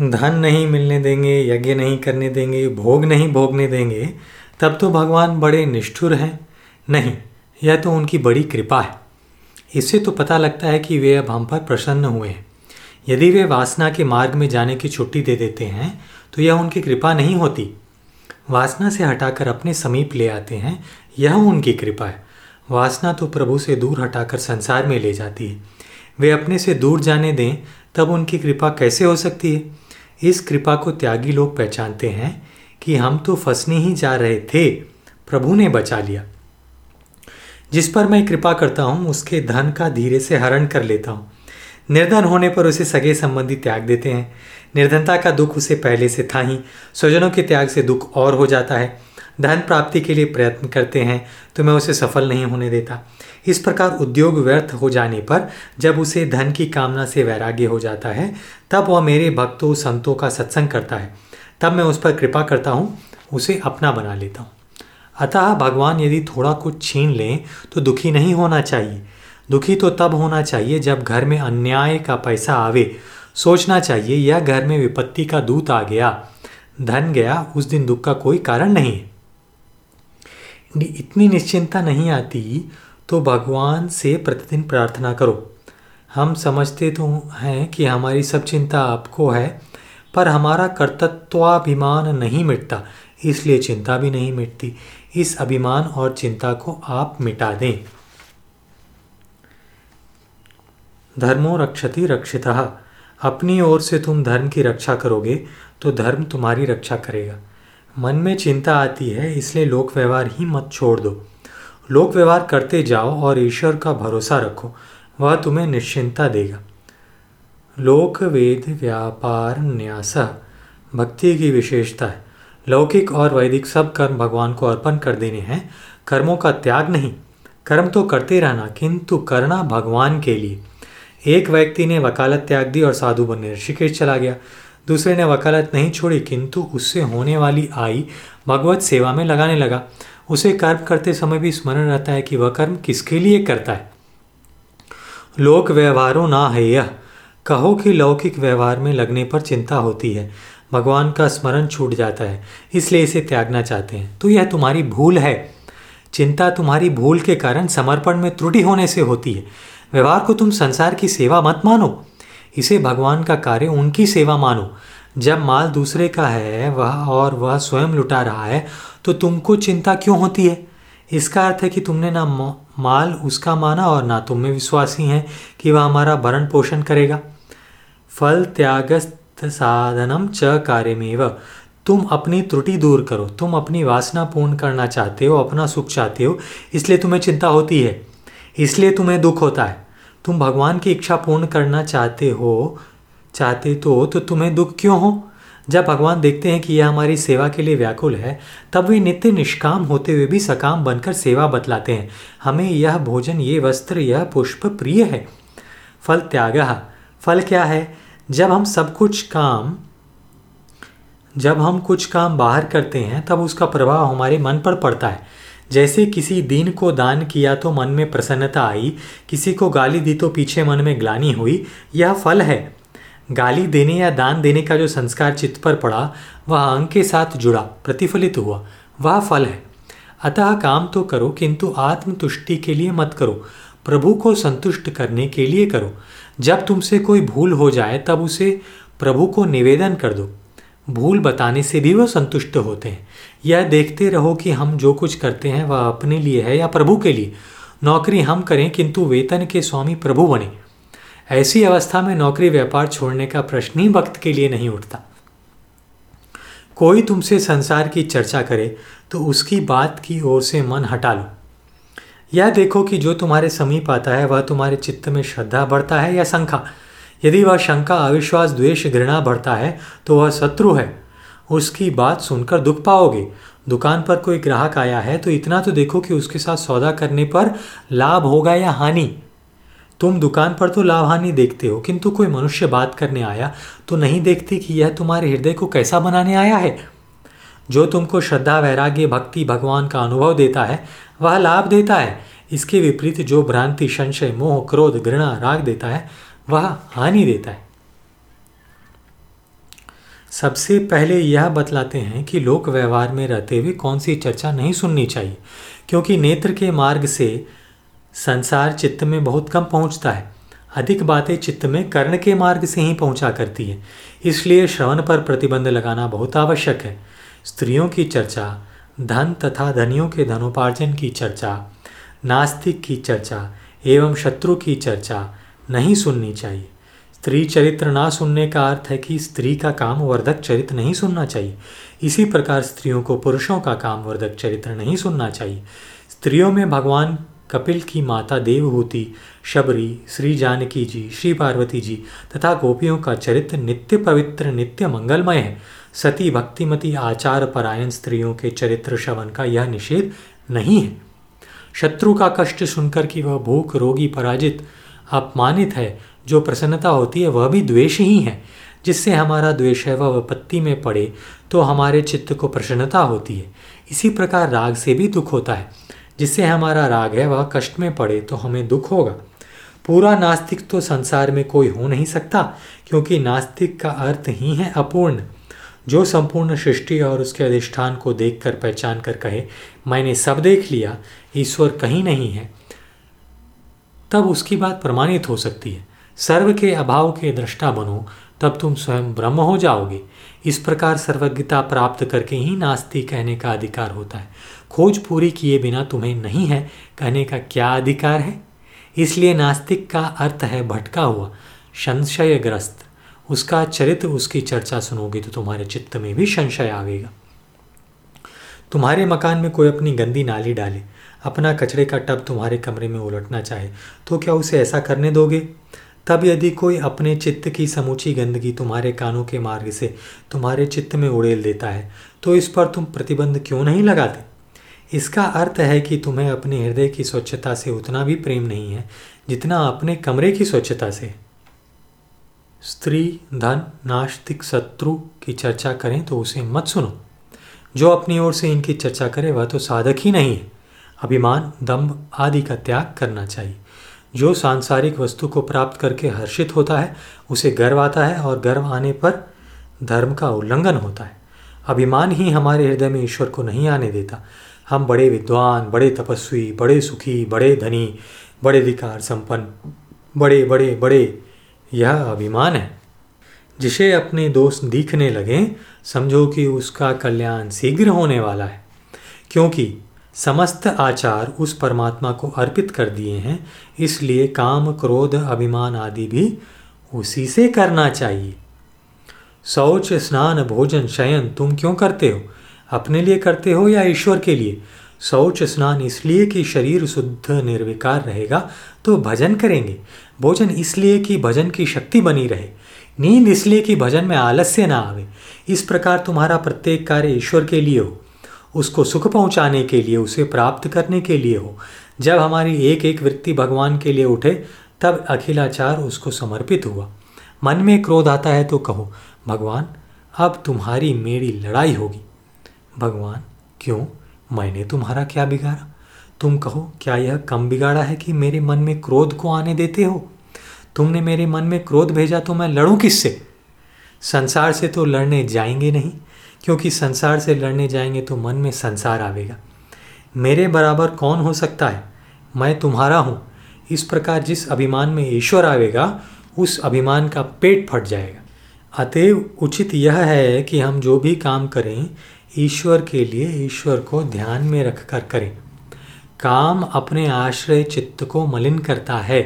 धन नहीं मिलने देंगे, यज्ञ नहीं करने देंगे, भोग नहीं भोगने देंगे, तब तो भगवान बड़े निष्ठुर हैं। नहीं, यह तो उनकी बड़ी कृपा है। इससे तो पता लगता है कि वे अब हम पर प्रसन्न हुए हैं। यदि वे वासना के मार्ग में जाने की छुट्टी दे देते हैं तो यह उनकी कृपा नहीं होती। वासना से हटाकर अपने समीप ले आते हैं, यह उनकी कृपा है। वासना तो प्रभु से दूर हटाकर संसार में ले जाती है। वे अपने से दूर जाने दें, तब उनकी कृपा कैसे हो सकती है? इस कृपा को त्यागी लोग पहचानते हैं कि हम तो फंसने ही जा रहे थे, प्रभु ने बचा लिया। जिस पर मैं कृपा करता हूँ, उसके धन का धीरे से हरण कर लेता हूँ। निर्धन होने पर उसे सगे संबंधी त्याग देते हैं। निर्धनता का दुख उसे पहले से था ही। स्वजनों के त्याग से दुख और हो जाता है। धन प्राप्ति के लिए प्रयत्न करते हैं तो मैं उसे सफल नहीं होने देता। इस प्रकार उद्योग व्यर्थ हो जाने पर जब उसे धन की कामना से वैराग्य हो जाता है, तब वह मेरे भक्तों, संतों का सत्संग करता है। तब मैं उस पर कृपा करता हूँ, उसे अपना बना लेता हूँ। अतः भगवान यदि थोड़ा कुछ छीन लें तो दुखी नहीं होना चाहिए। दुखी तो तब होना चाहिए जब घर में अन्याय का पैसा आवे। सोचना चाहिए, यह घर में विपत्ति का दूत आ गया। धन गया, उस दिन दुख का कोई कारण नहीं है। इतनी निश्चिंता नहीं आती तो भगवान से प्रतिदिन प्रार्थना करो। हम समझते तो हैं कि हमारी सब चिंता आपको है, पर हमारा कर्तत्वाभिमान नहीं मिटता, इसलिए चिंता भी नहीं मिटती। इस अभिमान और चिंता को आप मिटा दें। धर्मो रक्षति रक्षिता। अपनी ओर से तुम धर्म की रक्षा करोगे तो धर्म तुम्हारी रक्षा करेगा। मन में चिंता आती है, इसलिए लोक व्यवहार ही मत छोड़ दो। लोक व्यवहार करते जाओ और ईश्वर का भरोसा रखो, वह तुम्हें निश्चिंता देगा। लोक वेद व्यापार न्यास, भक्ति की विशेषता है। लौकिक और वैदिक सब कर्म भगवान को अर्पण कर देने हैं, कर्मों का त्याग नहीं। कर्म तो करते रहना, किंतु करना भगवान के लिए। एक व्यक्ति ने वकालत त्याग दी और साधु बनने ऋषिकेश चला गया। दूसरे ने वकालत नहीं छोड़ी, किंतु उससे होने वाली आई भगवत सेवा में लगाने लगा। उसे कर्म करते समय भी स्मरण रहता है कि वह कर्म किसके लिए करता है। लोक व्यवहारों ना है यह। कहो कि लौकिक व्यवहार में लगने पर चिंता होती है। भगवान का स्मरण छूट जाता है, इसलिए इसे त्यागना चाहते हैं। तो यह तुम्हारी भूल है। चिंता तुम्हारी भूल के कारण समर्पण में त्रुटि होने से होती है। व्यवहार को तुम संसार की सेवा मत मानो। इसे भगवान का कार्य उनकी सेवा मानो। जब माल दूसरे का है, वह और वह स्वयं लुटा रहा है तो तुमको चिंता क्यों होती है? इसका अर्थ है कि तुमने ना माल उसका माना और ना तुम में विश्वासी हैं कि वह हमारा भरण पोषण करेगा। फल त्यागस्त साधनम च कार्यमेव। तुम अपनी त्रुटि दूर करो, तुम अपनी वासना पूर्ण करना चाहते हो, अपना सुख चाहते हो, इसलिए तुम्हें चिंता होती है। इसलिए तुम्हें दुख होता है। तुम भगवान की इच्छा पूर्ण करना चाहते हो, चाहते तो तो तुम्हें दुख क्यों हो? जब भगवान देखते हैं कि यह हमारी सेवा के लिए व्याकुल है, तब वे नित्य निष्काम होते हुए भी सकाम बनकर सेवा बतलाते हैं। हमें यह भोजन, ये वस्त्र, यह पुष्प प्रिय है। फल त्याग, फल क्या है? जब हम सब कुछ काम, जब हम कुछ काम बाहर करते हैं, तब उसका प्रभाव हमारे मन पर पड़ता है। जैसे किसी दीन को दान किया तो मन में प्रसन्नता आई, किसी को गाली दी तो पीछे मन में ग्लानी हुई, यह फल है। गाली देने या दान देने का जो संस्कार चित्त पर पड़ा, वह अंग के साथ जुड़ा, प्रतिफलित हुआ, वह फल है। अतः काम तो करो, किंतु आत्मतुष्टि के लिए मत करो। प्रभु को संतुष्ट करने के लिए करो। जब तुमसे कोई भूल हो जाए, तब उसे प्रभु को निवेदन कर दो। भूल बताने से भी वह संतुष्ट होते हैं। यह देखते रहो कि हम जो कुछ करते हैं, वह अपने लिए है या प्रभु के लिए। नौकरी हम करें, किंतु वेतन के स्वामी प्रभु बने। ऐसी अवस्था में नौकरी व्यापार छोड़ने का प्रश्न ही वक्त के लिए नहीं उठता। कोई तुमसे संसार की चर्चा करे तो उसकी बात की ओर से मन हटा लो। यह देखो कि जो तुम्हारे समीप आता है, वह तुम्हारे चित्त में श्रद्धा बढ़ता है या शंका। यदि वह शंका, अविश्वास, द्वेष, घृणा बढ़ता है तो वह शत्रु है। उसकी बात सुनकर दुख पाओगे। दुकान पर कोई ग्राहक आया है तो इतना तो देखो कि उसके साथ सौदा करने पर लाभ होगा या हानि। तुम दुकान पर तो लाभ हानि देखते हो, किंतु कोई मनुष्य बात करने आया तो नहीं देखते कि यह तुम्हारे हृदय को कैसा बनाने आया है। जो तुमको श्रद्धा, वैराग्य, भक्ति, भगवान का अनुभव देता है, वह लाभ देता है। इसके विपरीत जो भ्रांति, संशय, मोह, क्रोध, घृणा, राग देता है वह हानि देता है। सबसे पहले यह बतलाते हैं कि लोक व्यवहार में रहते हुए कौन सी चर्चा नहीं सुननी चाहिए, क्योंकि नेत्र के मार्ग से संसार चित्त में बहुत कम पहुँचता है। अधिक बातें चित्त में कर्ण के मार्ग से ही पहुँचा करती है, इसलिए श्रवण पर प्रतिबंध लगाना बहुत आवश्यक है। स्त्रियों की चर्चा, धन तथा धनियों के धनोपार्जन की चर्चा, नास्तिक की चर्चा एवं शत्रु की चर्चा नहीं सुननी चाहिए। स्त्री चरित्र ना सुनने का अर्थ है कि स्त्री का काम वर्धक चरित्र नहीं सुनना चाहिए। इसी प्रकार स्त्रियों को पुरुषों का काम वर्धक चरित्र नहीं सुनना चाहिए। स्त्रियों में भगवान कपिल की माता देवहूति, शबरी, श्री जानकी जी, श्री पार्वती जी तथा गोपियों का चरित्र नित्य पवित्र, नित्य मंगलमय है। सती भक्तिमती आचार परायण स्त्रियों के चरित्र श्रवण का यह निषेध नहीं है। शत्रु का कष्ट सुनकर कि वह भूख, रोगी, पराजित अपमानित है, जो प्रसन्नता होती है, वह भी द्वेष ही है। जिससे हमारा द्वेष है, वह विपत्ति में पड़े तो हमारे चित्त को प्रसन्नता होती है। इसी प्रकार राग से भी दुख होता है। जिससे हमारा राग है, वह कष्ट में पड़े तो हमें दुख होगा। पूरा नास्तिक तो संसार में कोई हो नहीं सकता, क्योंकि नास्तिक का अर्थ ही है अपूर्ण। जो संपूर्ण सृष्टि और उसके अधिष्ठान को देखकर पहचान कर कहे, मैंने सब देख लिया, ईश्वर कहीं नहीं है। तब उसकी बात प्रमाणित हो सकती है। सर्व के अभाव के दृष्टा बनो, तब तुम स्वयं ब्रह्म हो जाओगे। इस प्रकार सर्वज्ञता प्राप्त करके ही नास्ती कहने का अधिकार होता है। खोज पूरी किए बिना तुम्हें नहीं है, कहने का क्या अधिकार है? इसलिए नास्तिक का अर्थ है भटका हुआ, संशयग्रस्त। उसका चरित्र उसकी चर्चा सुनोगे तो तुम्हारे चित्त में भी संशय आवेगा तुम्हारे मकान में कोई अपनी गंदी नाली डाले अपना कचरे का टब तुम्हारे कमरे में उलटना चाहे तो क्या उसे ऐसा करने दोगे? तब यदि कोई अपने चित्त की समूची गंदगी तुम्हारे कानों के मार्ग से तुम्हारे चित्त में उड़ेल देता है तो इस पर तुम प्रतिबंध क्यों नहीं लगाते? इसका अर्थ है कि तुम्हें अपने हृदय की स्वच्छता से उतना भी प्रेम नहीं है, जितना अपने कमरे की स्वच्छता से। स्त्री धन नास्तिक शत्रु की चर्चा करें तो उसे मत सुनो। जो अपनी ओर से इनकी चर्चा करे, वह तो साधक ही नहीं है। अभिमान, दम्भ आदि का त्याग करना चाहिए। जो सांसारिक वस्तु को प्राप्त करके हर्षित होता है, उसे गर्व आता है और गर्व आने पर धर्म का उल्लंघन होता है। अभिमान ही हमारे हृदय में ईश्वर को नहीं आने देता। हम बड़े विद्वान, बड़े तपस्वी, बड़े सुखी, बड़े धनी, बड़े अधिकार संपन्न, बड़े बड़े बड़े, यह अभिमान है। जिसे अपने दोस्त दिखने लगे, समझो कि उसका कल्याण शीघ्र होने वाला है। क्योंकि समस्त आचार उस परमात्मा को अर्पित कर दिए हैं, इसलिए काम, क्रोध, अभिमान आदि भी उसी से करना चाहिए। शौच, स्नान, भोजन, शयन तुम क्यों करते हो? अपने लिए करते हो या ईश्वर के लिए? शौच, स्नान इसलिए कि शरीर शुद्ध, निर्विकार रहेगा तो भजन करेंगे। भोजन इसलिए कि भजन की शक्ति बनी रहे। नींद इसलिए कि भजन में आलस्य ना आवे। इस प्रकार तुम्हारा प्रत्येक कार्य ईश्वर के लिए हो। उसको सुख पहुँचाने के लिए, उसे प्राप्त करने के लिए हो। जब हमारी एक एक वृत्ति भगवान के लिए उठे, तब अखिलाचार उसको समर्पित हुआ। मन में क्रोध आता है तो कहो, भगवान, अब तुम्हारी मेरी लड़ाई होगी। भगवान, क्यों? मैंने तुम्हारा क्या बिगाड़ा? तुम कहो, क्या यह कम बिगाड़ा है कि मेरे मन में क्रोध को आने देते हो? तुमने मेरे मन में क्रोध भेजा तो मैं लड़ूं किससे? संसार से तो लड़ने जाएँगे नहीं। क्योंकि संसार से लड़ने जाएँगे तो मन में संसार आवेगा। मेरे बराबर कौन हो सकता है? मैं तुम्हारा हूँ। इस प्रकार जिस अभिमान में ईश्वर आवेगा, उस अभिमान का पेट फट जाएगा। अतएव उचित यह है कि हम जो भी काम करें, ईश्वर के लिए ईश्वर को ध्यान में रखकर करें। काम अपने आश्रय चित्त को मलिन करता है।